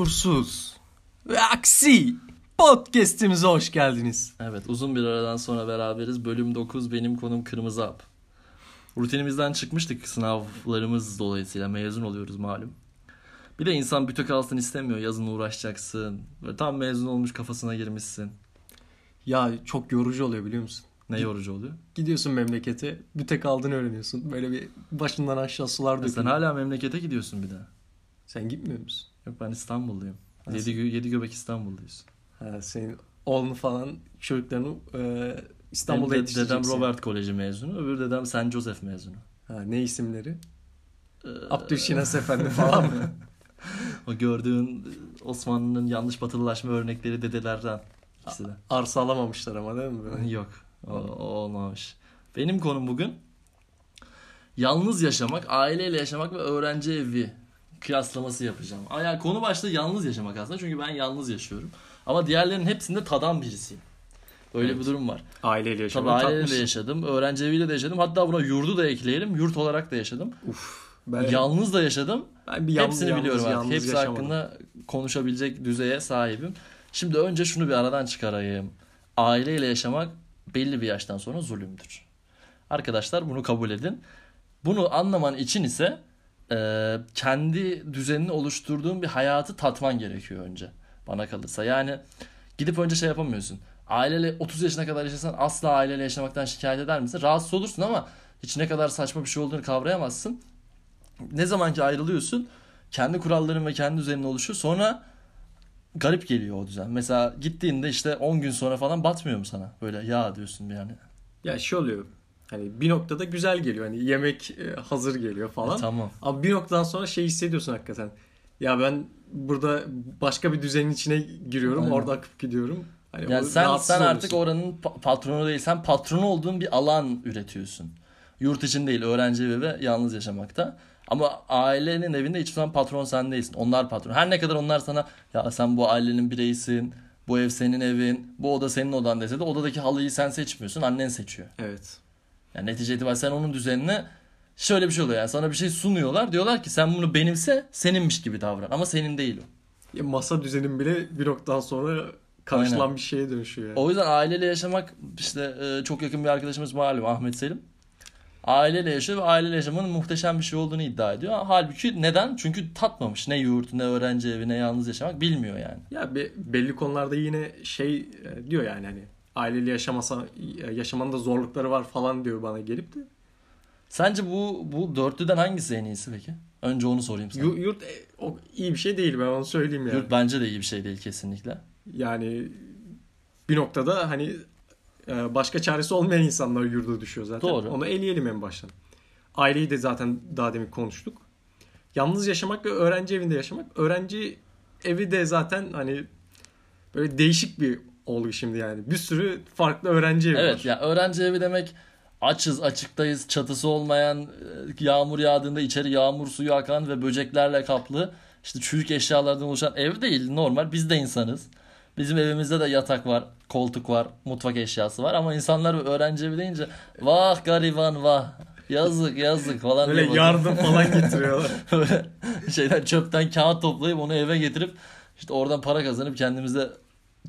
huzursuz ve aksi podcast'imize hoş geldiniz. Evet uzun bir aradan sonra beraberiz. Bölüm 9 benim konum Kırmızı Hap. Rutinimizden çıkmıştık sınavlarımız dolayısıyla mezun oluyoruz malum. Bir de insan büte kalsın istemiyor. Yazın uğraşacaksın. Böyle tam mezun olmuş kafasına girmişsin. Ya çok yorucu oluyor biliyor musun? Ne yorucu oluyor? Gidiyorsun memlekete, büte kaldığını öğreniyorsun. Böyle bir başından aşağı sular sen dökülüyor. hala memlekete gidiyorsun bir daha. Sen gitmiyor musun? Yok ben İstanbulluyum. Nasıl? Yedi, gö- yedi göbek İstanbulluyuz. Ha, senin oğlunu falan çocuklarını e, İstanbul'da Benim de- dedem. Robert Koleji mezunu. Öbür dedem St. Joseph mezunu. Ha, ne isimleri? Ee, Abdülşinas Efendi falan mı? O gördüğün Osmanlı'nın yanlış batılılaşma örnekleri dedelerden. İkisi de. Arsa alamamışlar ama değil mi? Yok. O, o olmamış. Benim konum bugün yalnız yaşamak, aileyle yaşamak ve öğrenci evi kıyaslaması yapacağım. Yani konu başta yalnız yaşamak aslında çünkü ben yalnız yaşıyorum. Ama diğerlerinin hepsinde tadan birisiyim. Öyle Evet. bir durum var. Aileyle Tabii yaşamayı aileyle de yaşadım, öğrenci eviyle de yaşadım. Hatta buna yurdu da ekleyelim. Yurt olarak da yaşadım. Uf. Ben, Yalnız da yaşadım. ben bir yalnız, Hepsini yalnız, biliyorum artık. yalnız Hepsi yaşamadım. hakkında konuşabilecek düzeye sahibim. Şimdi önce şunu bir aradan çıkarayım. Aileyle yaşamak belli bir yaştan sonra zulümdür. Arkadaşlar bunu kabul edin. Bunu anlaman için ise e, kendi düzenini oluşturduğun bir hayatı tatman gerekiyor önce. Bana kalırsa. Yani gidip önce şey yapamıyorsun. Aileyle 30 yaşına kadar yaşasan asla aileyle yaşamaktan şikayet eder misin? Rahatsız olursun ama hiç ne kadar saçma bir şey olduğunu kavrayamazsın. Ne zaman ki ayrılıyorsun kendi kuralların ve kendi düzenin oluşuyor. Sonra garip geliyor o düzen. Mesela gittiğinde işte 10 gün sonra falan batmıyor mu sana? Böyle ya diyorsun yani. Ya şey oluyor. Hani bir noktada güzel geliyor. Hani yemek e, hazır geliyor falan. E, tamam. Ama bir noktadan sonra şey hissediyorsun hakikaten. Ya ben burada başka bir düzenin içine giriyorum. Aynen. Orada akıp gidiyorum. Hani Yani sen sen artık oluyorsun. oranın pa- patronu değil. Sen patronu olduğun bir alan üretiyorsun. Yurt için değil, öğrenci evi ve yalnız yaşamakta. Ama ailenin evinde hiçbir zaman patron sen değilsin. Onlar patron. Her ne kadar onlar sana ya sen bu ailenin bireyisin. Bu ev senin evin. Bu oda senin odan dese de odadaki halıyı sen seçmiyorsun. Annen seçiyor. Evet. Yani netice itibariyle sen onun düzenine şöyle bir şey oluyor yani sana bir şey sunuyorlar. Diyorlar ki sen bunu benimse seninmiş gibi davran. Ama senin değil o. Ya masa düzenin bile bir noktadan sonra karşılan Aynen. bir şeye dönüşüyor yani. O yüzden aileyle yaşamak işte e, çok yakın bir arkadaşımız malum Ahmet Selim. Aileyle yaşıyor ve aileyle yaşamanın muhteşem bir şey olduğunu iddia ediyor. Halbuki neden? Çünkü tatmamış. Ne yurt, ne öğrenci evi, ne yalnız yaşamak bilmiyor yani. Ya be- belli konularda yine şey e, diyor yani hani aileyle yaşamasa e, yaşamanın da zorlukları var falan diyor bana gelip de. Sence bu bu dörtlüden hangisi en iyisi peki? Önce onu sorayım sana. Yu- Yurt e, o iyi bir şey değil ben onu söyleyeyim yani. Yurt bence de iyi bir şey değil kesinlikle. Yani bir noktada hani e, başka çaresi olmayan insanlar yurda düşüyor zaten. Doğru. Onu eleyelim en baştan. Aileyi de zaten daha demin konuştuk. Yalnız yaşamak ve öğrenci evinde yaşamak. Öğrenci evi de zaten hani böyle değişik bir olgu şimdi yani. Bir sürü farklı öğrenci evi Evet var. ya öğrenci evi demek açız açıktayız çatısı olmayan e, yağmur yağdığında içeri yağmur suyu akan ve böceklerle kaplı işte çürük eşyalardan oluşan ev değil normal biz de insanız. Bizim evimizde de yatak var, koltuk var, mutfak eşyası var ama insanlar öğrenci evi deyince vah gariban vah yazık yazık falan Böyle yardım falan getiriyorlar. Böyle şeyden çöpten kağıt toplayıp onu eve getirip işte oradan para kazanıp kendimize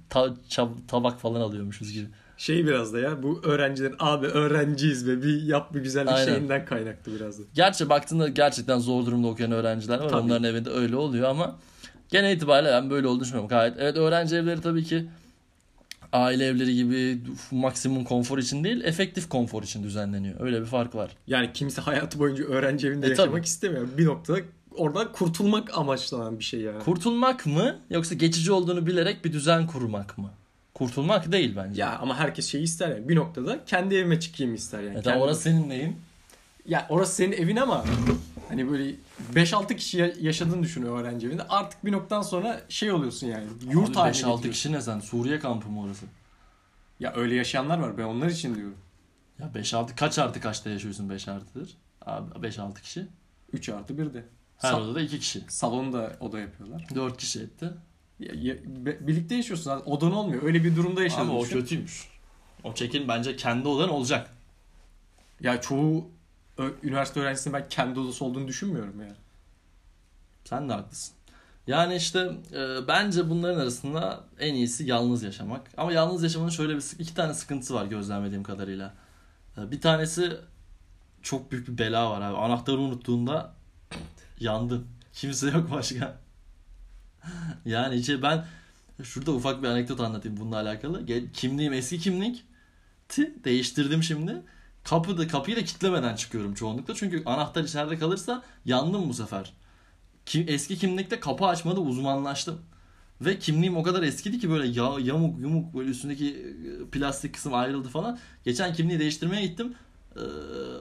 ta- çab- tabak falan alıyormuşuz gibi. Şey biraz da ya bu öğrencilerin abi öğrenciyiz ve bir yap bir güzellik Aynen. şeyinden kaynaklı biraz da. Gerçi baktığında gerçekten zor durumda okuyan öğrenciler var. Tabii. Onların evinde öyle oluyor ama genel itibariyle ben böyle olduğunu düşünmüyorum. Gayet evet öğrenci evleri tabii ki aile evleri gibi maksimum konfor için değil, efektif konfor için düzenleniyor. Öyle bir fark var. Yani kimse hayatı boyunca öğrenci evinde E, yaşamak tabii. istemiyor. Bir noktada oradan kurtulmak amaçlanan bir şey yani. Kurtulmak mı yoksa geçici olduğunu bilerek bir düzen kurmak mı? Kurtulmak değil bence. ya ama herkes şeyi ister yani. Bir noktada kendi evime çıkayım ister yani. E tamam, orası senin neyin? Ya orası senin evin ama hani böyle 5-6 kişi ya- yaşadığını düşün öğrenci evinde. Artık bir noktadan sonra şey oluyorsun yani. Yurt haline 5-6 getiriyorsun. kişi ne sen? Suriye kampı mı orası? Ya öyle yaşayanlar var. Ben onlar için diyorum. Ya 5-6 kaç artı kaçta yaşıyorsun 5 artıdır? Abi 5-6 kişi. 3 artı 1 de. Her Sa- odada 2 kişi. salonda oda yapıyorlar. 4 kişi etti. Ya, ya- be- birlikte yaşıyorsun. zaten. Odan olmuyor. Öyle bir durumda yaşadığını Ama o düşün. kötüymüş. O çekin bence kendi odan olacak. Ya çoğu ö- üniversite öğrencisinin ben kendi odası olduğunu düşünmüyorum yani. Sen de haklısın. Yani işte e, bence bunların arasında en iyisi yalnız yaşamak. Ama yalnız yaşamanın şöyle bir iki tane sıkıntısı var gözlemlediğim kadarıyla. E, bir tanesi çok büyük bir bela var abi. Anahtarı unuttuğunda yandın. Kimse yok başka. yani içe ben şurada ufak bir anekdot anlatayım bununla alakalı. Kimliğim eski kimlik. Değiştirdim şimdi. Kapıda kapıyı da kitlemeden çıkıyorum çoğunlukla. Çünkü anahtar içeride kalırsa yandım bu sefer. Kim, eski kimlikte kapı açmada uzmanlaştım. Ve kimliğim o kadar eskidi ki böyle ya, yamuk yumuk böyle üstündeki plastik kısım ayrıldı falan. Geçen kimliği değiştirmeye gittim. Ee,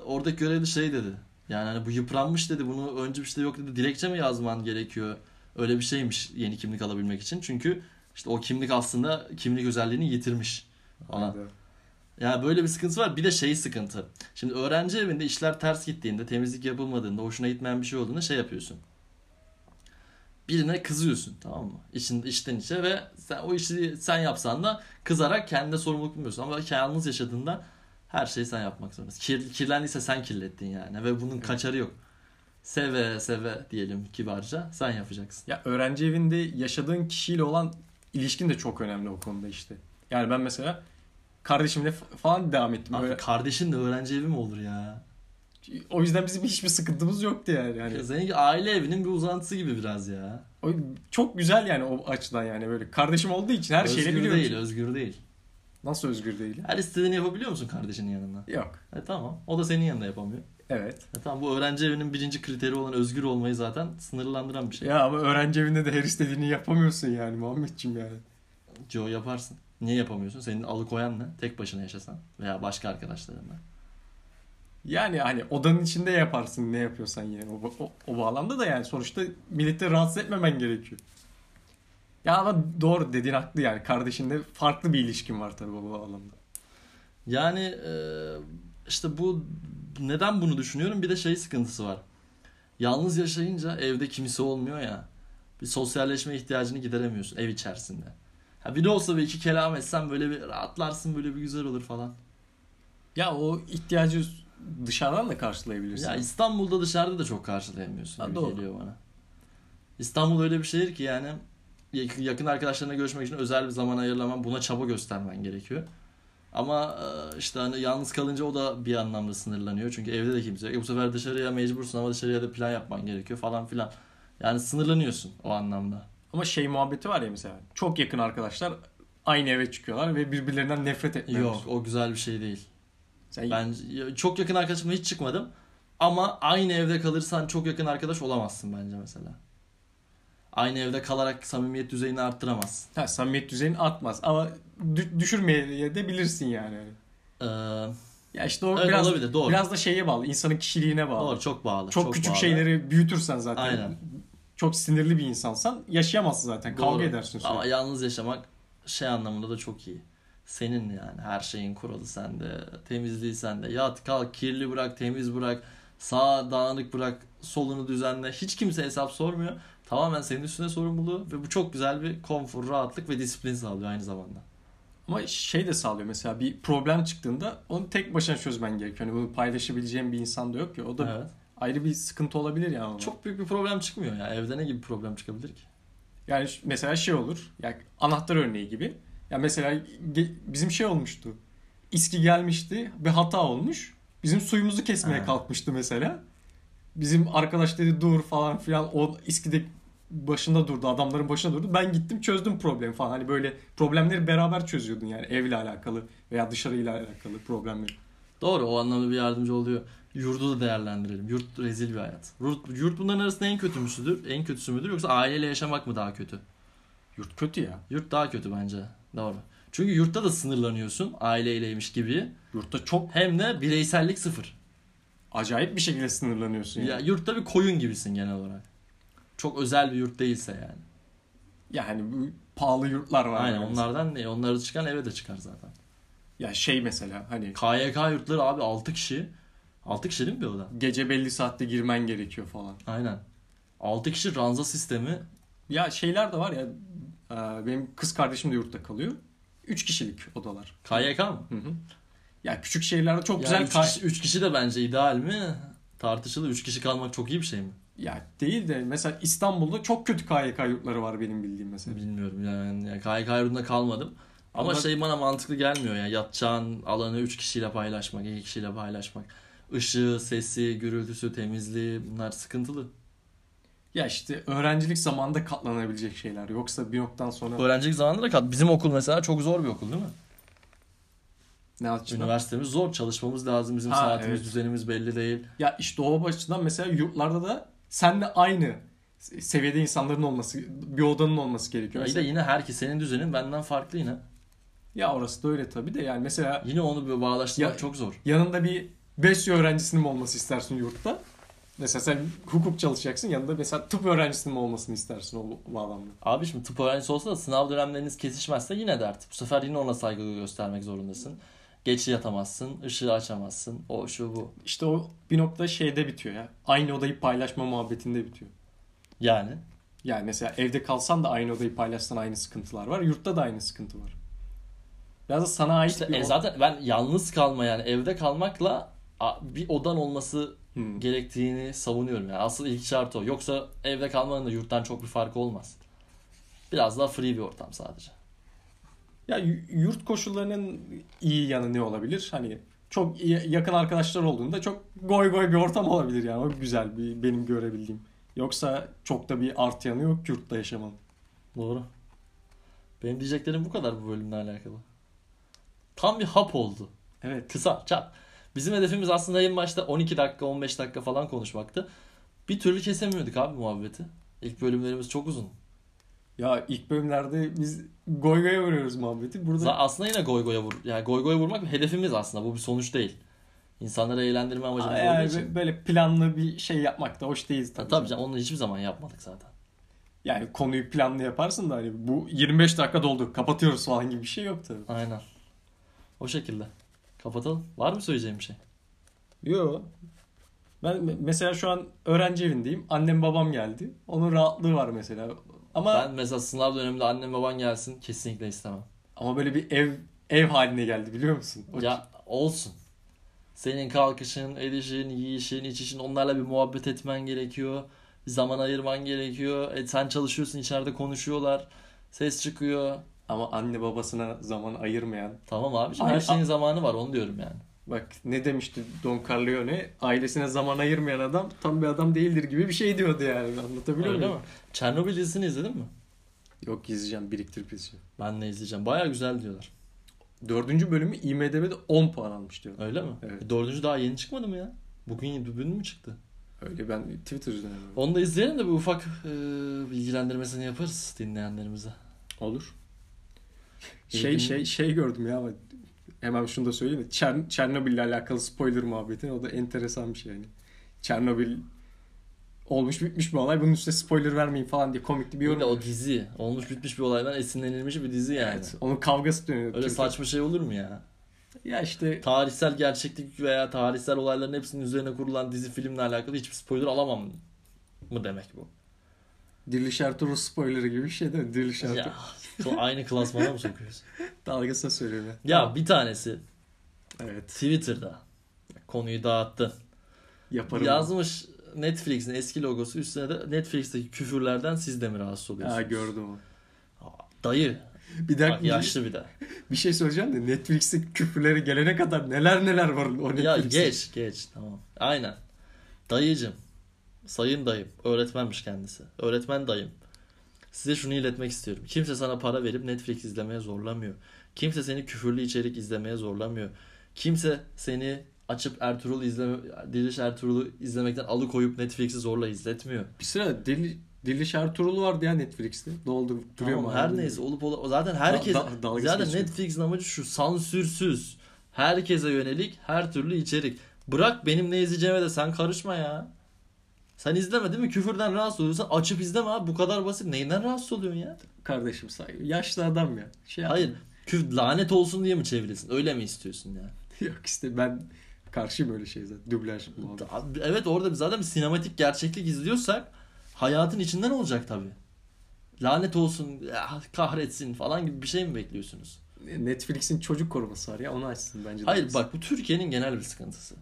oradaki görevli şey dedi. Yani hani bu yıpranmış dedi. Bunu önce işte yok dedi. Dilekçe mi yazman gerekiyor? Öyle bir şeymiş yeni kimlik alabilmek için. Çünkü işte o kimlik aslında kimlik özelliğini yitirmiş falan. Yani böyle bir sıkıntı var. Bir de şey sıkıntı. Şimdi öğrenci evinde işler ters gittiğinde, temizlik yapılmadığında, hoşuna gitmeyen bir şey olduğunda şey yapıyorsun birine kızıyorsun tamam mı? İçin, içten içe ve sen o işi sen yapsan da kızarak kendine sorumluluk bilmiyorsun. Ama yalnız yaşadığında her şeyi sen yapmak zorundasın. Kir, kirlendiyse sen kirlettin yani ve bunun evet. kaçarı yok. Seve seve diyelim kibarca sen yapacaksın. Ya öğrenci evinde yaşadığın kişiyle olan ilişkin de çok önemli o konuda işte. Yani ben mesela kardeşimle falan devam ettim. Abi böyle... kardeşin de öğrenci evi mi olur ya? O yüzden bizim hiçbir sıkıntımız yoktu yani. yani. Seninki aile evinin bir uzantısı gibi biraz ya. O çok güzel yani o açıdan yani böyle. Kardeşim olduğu için her özgür şeyi biliyor. Özgür değil, özgür değil. Nasıl özgür değil? Her istediğini yapabiliyor musun kardeşinin yanında? Yok. E tamam. O da senin yanında yapamıyor. Evet. E tamam bu öğrenci evinin birinci kriteri olan özgür olmayı zaten sınırlandıran bir şey. Ya ama öğrenci evinde de her istediğini yapamıyorsun yani Muhammedciğim yani. Joe yaparsın. Niye yapamıyorsun? Senin alıkoyan ne? Tek başına yaşasan veya başka arkadaşlarınla. Yani hani odanın içinde yaparsın ne yapıyorsan yani. O, o, o bağlamda da yani sonuçta milleti rahatsız etmemen gerekiyor. Ya ama doğru dediğin haklı yani. Kardeşinle farklı bir ilişkin var tabii bu bağlamda. Yani e, işte bu neden bunu düşünüyorum? Bir de şey sıkıntısı var. Yalnız yaşayınca evde kimse olmuyor ya. Bir sosyalleşme ihtiyacını gideremiyorsun ev içerisinde. Ha bir de olsa bir iki kelam etsen böyle bir rahatlarsın böyle bir güzel olur falan. Ya o ihtiyacı dışarıdan da karşılayabilirsin. Ya İstanbul'da dışarıda da çok karşılayamıyorsun ha, doğru. geliyor bana. İstanbul öyle bir şehir ki yani yakın arkadaşlarına görüşmek için özel bir zaman ayırlaman buna çaba göstermen gerekiyor. Ama e, işte hani yalnız kalınca o da bir anlamda sınırlanıyor. Çünkü evde de kimse yok. E bu sefer dışarıya mecbursun ama dışarıya da plan yapman gerekiyor falan filan. Yani sınırlanıyorsun o anlamda. Ama şey muhabbeti var ya mesela. Çok yakın arkadaşlar aynı eve çıkıyorlar ve birbirlerinden nefret etmiyorlar. Yok o güzel bir şey değil. Sen... Ben çok yakın arkadaşımla hiç çıkmadım. Ama aynı evde kalırsan çok yakın arkadaş olamazsın bence mesela. Aynı evde kalarak samimiyet düzeyini arttıramazsın. Ha, samimiyet düzeyini artmaz ama düşürmeye de bilirsin yani. Ee, ya işte o evet, biraz olabilir, doğru. biraz da şeye bağlı, insanın kişiliğine bağlı. Doğru, çok bağlı. Çok, çok küçük bağlı. şeyleri büyütürsen zaten. Aynen. Çok sinirli bir insansan yaşayamazsın zaten. Doğru. Kavga edersin sürekli. Ama yalnız yaşamak şey anlamında da çok iyi senin yani her şeyin kuralı sende. Temizliği sende. Yat kalk kirli bırak temiz bırak. Sağ dağınık bırak solunu düzenle. Hiç kimse hesap sormuyor. Tamamen senin üstüne sorumluluğu ve bu çok güzel bir konfor, rahatlık ve disiplin sağlıyor aynı zamanda. Ama şey de sağlıyor mesela bir problem çıktığında onu tek başına çözmen gerekiyor. Hani bunu paylaşabileceğin bir insan da yok ki. O da evet. ayrı bir sıkıntı olabilir ya. Yani çok büyük bir problem çıkmıyor ya. Evde ne gibi problem çıkabilir ki? Yani mesela şey olur. Yani anahtar örneği gibi ya mesela bizim şey olmuştu. İSKİ gelmişti. Bir hata olmuş. Bizim suyumuzu kesmeye ha. kalkmıştı mesela. Bizim arkadaş dedi dur falan filan. O İSKİ'de başında durdu. Adamların başında durdu. Ben gittim çözdüm problemi falan. Hani böyle problemleri beraber çözüyordun yani evle alakalı veya dışarıyla alakalı problemleri. Doğru o anlamda bir yardımcı oluyor. Yurdu da değerlendirelim. Yurt rezil bir hayat. Yurt, yurt bunların arasında en kötü müdür? En kötüsü müdür yoksa aileyle yaşamak mı daha kötü? Yurt kötü ya. Yurt daha kötü bence. Doğru. Çünkü yurtta da sınırlanıyorsun aileyleymiş gibi. Yurtta çok hem de bireysellik sıfır. Acayip bir şekilde sınırlanıyorsun yani. Ya yurtta bir koyun gibisin genel olarak. Çok özel bir yurt değilse yani. Yani bu pahalı yurtlar var. Aynen onlardan ne? Onları çıkan eve de çıkar zaten. Ya şey mesela hani KYK yurtları abi 6 kişi. 6 kişi değil mi bir oda? Gece belli saatte girmen gerekiyor falan. Aynen. 6 kişi ranza sistemi. Ya şeyler de var ya ee, benim kız kardeşim de yurtta kalıyor. Üç kişilik odalar. KYK mı? Hı hı. Ya küçük şehirlerde çok ya güzel... Üç kişi, üç kişi de bence ideal mi? Tartışılı. Üç kişi kalmak çok iyi bir şey mi? Ya değil de mesela İstanbul'da çok kötü KYK yurtları var benim bildiğim mesela. Bilmiyorum yani. yani KYK yurdunda kalmadım. Ama, Ama- şey bana mantıklı gelmiyor ya. Yatacağın alanı 3 kişiyle paylaşmak, 2 kişiyle paylaşmak. Işığı, sesi, gürültüsü, temizliği bunlar sıkıntılı. Ya işte öğrencilik zamanında katlanabilecek şeyler. Yoksa bir noktadan sonra Öğrencilik zamanında da kat. Bizim okul mesela çok zor bir okul değil mi? ne açıdan? Üniversitemiz zor. Çalışmamız lazım. Bizim Ha, saatimiz, evet. düzenimiz belli değil. Ya işte o açıdan mesela yurtlarda da seninle aynı seviyede insanların olması, bir odanın olması gerekiyor. İyi de yine herkes senin düzenin benden farklı yine. ya orası da öyle tabii de yani mesela Yine onu bir bağlaştırmak Ya- çok zor. yanında bir BESYO öğrencisinin mi olması istersin yurtta? Mesela sen hukuk çalışacaksın yanında mesela tıp öğrencisinin mi olmasını istersin o bağlamda? Abi şimdi tıp öğrencisi olsa da sınav dönemleriniz kesişmezse yine dert. Bu sefer yine ona saygı göstermek zorundasın. Geç yatamazsın, ışığı açamazsın. O şu bu. İşte o bir nokta şeyde bitiyor ya. Aynı odayı paylaşma muhabbetinde bitiyor. Yani. Yani mesela evde kalsan da aynı odayı paylaşsan aynı sıkıntılar var. Yurtta da aynı sıkıntı var. Biraz da sana ait İşte bir e, zaten ben yalnız kalma yani evde kalmakla bir odan olması Hmm. gerektiğini savunuyorum. Yani asıl ilk şart o. Yoksa evde kalmanın da yurttan çok bir farkı olmaz. Biraz daha free bir ortam sadece. Ya yurt koşullarının iyi yanı ne olabilir? Hani çok iyi, yakın arkadaşlar olduğunda çok goy goy bir ortam olabilir yani. O güzel bir benim görebildiğim. Yoksa çok da bir artı yanı yok yurtta yaşamanın. Doğru. Benim diyeceklerim bu kadar bu bölümle alakalı. Tam bir hap oldu. Evet. Kısa, çap. Bizim hedefimiz aslında en başta 12 dakika, 15 dakika falan konuşmaktı. Bir türlü kesemiyorduk abi muhabbeti. İlk bölümlerimiz çok uzun. Ya ilk bölümlerde biz goy goya vuruyoruz muhabbeti. Burada Aslında yine goy goya vur. Yani goy goya vurmak hedefimiz aslında. Bu bir sonuç değil. İnsanları eğlendirme amacımız yani olduğu için. böyle planlı bir şey yapmak da hoş değil Ta- tabii. Tabii canım onu hiçbir zaman yapmadık zaten. Yani konuyu planlı yaparsın da hani bu 25 dakika doldu kapatıyoruz falan gibi bir şey yok tabii. Aynen. O şekilde. Kapatalım. Var mı söyleyeceğim bir şey? Yok. Ben me- mesela şu an öğrenci evindeyim. Annem babam geldi. Onun rahatlığı var mesela. Ama Ben mesela sınav döneminde annem baban gelsin kesinlikle istemem. ama böyle bir ev ev haline geldi biliyor musun? O Ya olsun. Senin kalkışın, edişin, yiyişin, içişin onlarla bir muhabbet etmen gerekiyor. Zaman ayırman gerekiyor. E, sen çalışıyorsun içeride konuşuyorlar. Ses çıkıyor. Ama anne babasına zaman ayırmayan. Tamam abi Ay- her şeyin zamanı var onu diyorum yani. Bak ne demişti Don Corleone? Ailesine zaman ayırmayan adam tam bir adam değildir gibi bir şey diyordu yani. Anlatabiliyor Öyle muyum? mi? Çernobil dizisini izledin mi? Yok izleyeceğim biriktirip izleyeceğim. Ben de izleyeceğim. Baya güzel diyorlar. Dördüncü bölümü IMDB'de 10 puan almış diyor. Öyle mi? Evet. E, Dördüncü daha yeni çıkmadı mı ya? Bugün, bugün mü çıktı? Öyle ben Twitter'dan öğrendim. Onu da izleyelim de bir ufak e, bilgilendirmesini yaparız dinleyenlerimize. Olur. Şey şey şey gördüm ya hemen şunu da söyleyeyim de Çer Çernobil ile alakalı spoiler muhabbeti o da enteresan bir şey yani. Çernobil olmuş bitmiş bir olay bunun üstüne spoiler vermeyin falan diye komikli bir Bir yorum. de o dizi. Olmuş bitmiş bir olaydan esinlenilmiş bir dizi yani. Evet, onun kavgası dönüyor. Öyle Türkiye- saçma şey olur mu ya? Ya işte Tarihsel gerçeklik veya tarihsel olayların hepsinin üzerine kurulan dizi filmle alakalı hiçbir spoiler alamam mı demek bu? Diriliş Ertuğrul spoilerı gibi bir şey değil mi? Diriliş Ertuğrul. Ya aynı klasmana mı sokuyoruz? Dalgasına söylüyorum ya. Ya bir tanesi Evet. Twitter'da konuyu dağıttı. Yaparım. Yazmış Netflix'in eski logosu üstüne de Netflix'teki küfürlerden siz de mi rahatsız Ha, oluyorsunuz? gördüm o. Dayı. Bir dakika Bak bir, yaşlı bir de. bir şey söyleyeceğim de Netflix'te küfürleri gelene kadar neler neler var o Netflix'te. Ya geç geç tamam. Aynen. Dayıcım. Sayın dayım. Öğretmenmiş kendisi. Öğretmen dayım. Size şunu iletmek istiyorum. Kimse sana para verip Netflix izlemeye zorlamıyor. Kimse seni küfürlü içerik izlemeye zorlamıyor. Kimse seni açıp Ertuğrul izleme, Diliş Ertuğrul'u izlemekten alıkoyup Netflix'i zorla izletmiyor. Bir sıra Deli, Diriliş Ertuğrul vardı ya Netflix'te. Doldu duruyor Tamam, mu? her neyse olup olup zaten herkes Da- da- zaten geçiyor. Netflix'in amacı şu sansürsüz herkese yönelik her türlü içerik. Bırak benim ne izleyeceğime de sen karışma ya. Sen izleme değil mi? Küfürden rahatsız oluyorsan açıp izleme abi. Bu kadar basit. Neyinden rahatsız oluyorsun ya? Kardeşim saygı. Yaşlı adam ya. Şey Hayır. Küf lanet olsun diye mi çevrilsin? Öyle mi istiyorsun ya? Yok işte ben karşıyım öyle şey zaten. Dublaj muhabbet. Abi, Evet orada zaten bir sinematik gerçeklik izliyorsak hayatın içinden olacak tabii. Lanet olsun, kahretsin falan gibi bir şey mi bekliyorsunuz? Netflix'in çocuk koruması var ya onu açsın bence. Hayır bak bu Türkiye'nin genel bir sıkıntısı.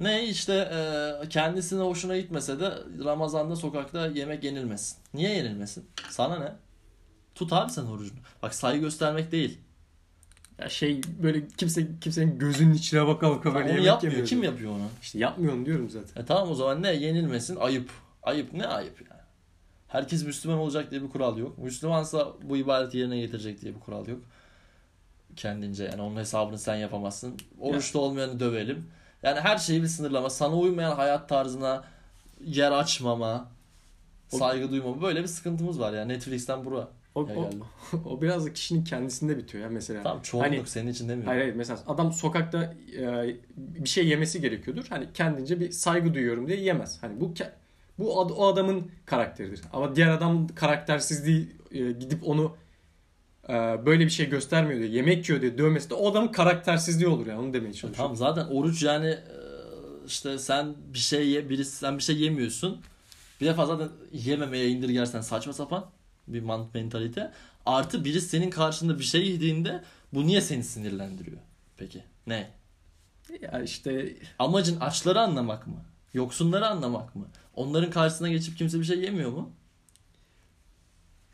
Ne işte e, kendisine hoşuna gitmese de Ramazan'da sokakta yemek yenilmesin. Niye yenilmesin? Sana ne? Tut abi sen orucunu. Bak saygı göstermek değil. Ya şey böyle kimse kimsenin gözünün içine baka baka böyle onu yemek yapmıyor. yemiyor. Kim yapıyor onu? İşte yapmıyorum diyorum zaten. E tamam o zaman ne? Yenilmesin. Ayıp. Ayıp ne ayıp yani? Herkes Müslüman olacak diye bir kural yok. Müslümansa bu ibadeti yerine getirecek diye bir kural yok. Kendince yani onun hesabını sen yapamazsın. Oruçta olmayanı dövelim. Yani her şeyi bir sınırlama. Sana uymayan hayat tarzına yer açmama, O- saygı duymama. Böyle bir sıkıntımız var yani Netflix'ten bura. O, Ya o, o biraz da kişinin kendisinde bitiyor ya mesela. Tamam çoğunluk Hani- senin için demiyorum. Hayır hayır mesela adam sokakta e, bir şey yemesi gerekiyordur. Hani kendince bir saygı duyuyorum diye yemez. Hani bu bu o adamın karakteridir. Ama diğer adam karaktersizliği e, gidip onu böyle bir şey göstermiyor diye yemek yiyor diye dövmesi de o adamın karaktersizliği olur yani onu demeye çalışıyorum. Tamam zaten oruç yani e, işte sen bir şey ye, birisi sen bir şey yemiyorsun. Bir defa zaten yememeye indirgersen saçma sapan bir mentalite. Artı birisi senin karşında bir şey yediğinde bu niye seni sinirlendiriyor? Peki ne? Ya işte Amacın açları anlamak mı? Yoksunları anlamak mı? Onların karşısına geçip kimse bir şey yemiyor mu?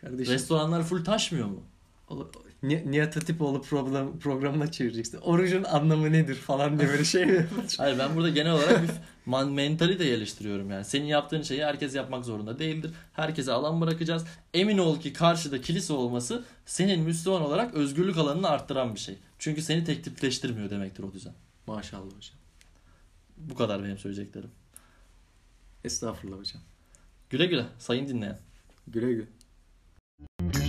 kardeşim Restoranlar full taşmıyor mu? Nihat Hatipoğlu program, programına çevireceksin. Orucun anlamı nedir falan diye böyle şey mi? Hayır ben burada genel olarak bir man mentalite geliştiriyorum yani. Senin yaptığın şeyi herkes yapmak zorunda değildir. Herkese alan bırakacağız. Emin ol ki karşıda kilise olması senin Müslüman olarak özgürlük alanını arttıran bir şey. Çünkü seni tek tipleştirmiyor demektir o düzen. Maşallah hocam. Bu kadar benim söyleyeceklerim. Estağfurullah hocam. Güle güle sayın dinleyen. Güle güle.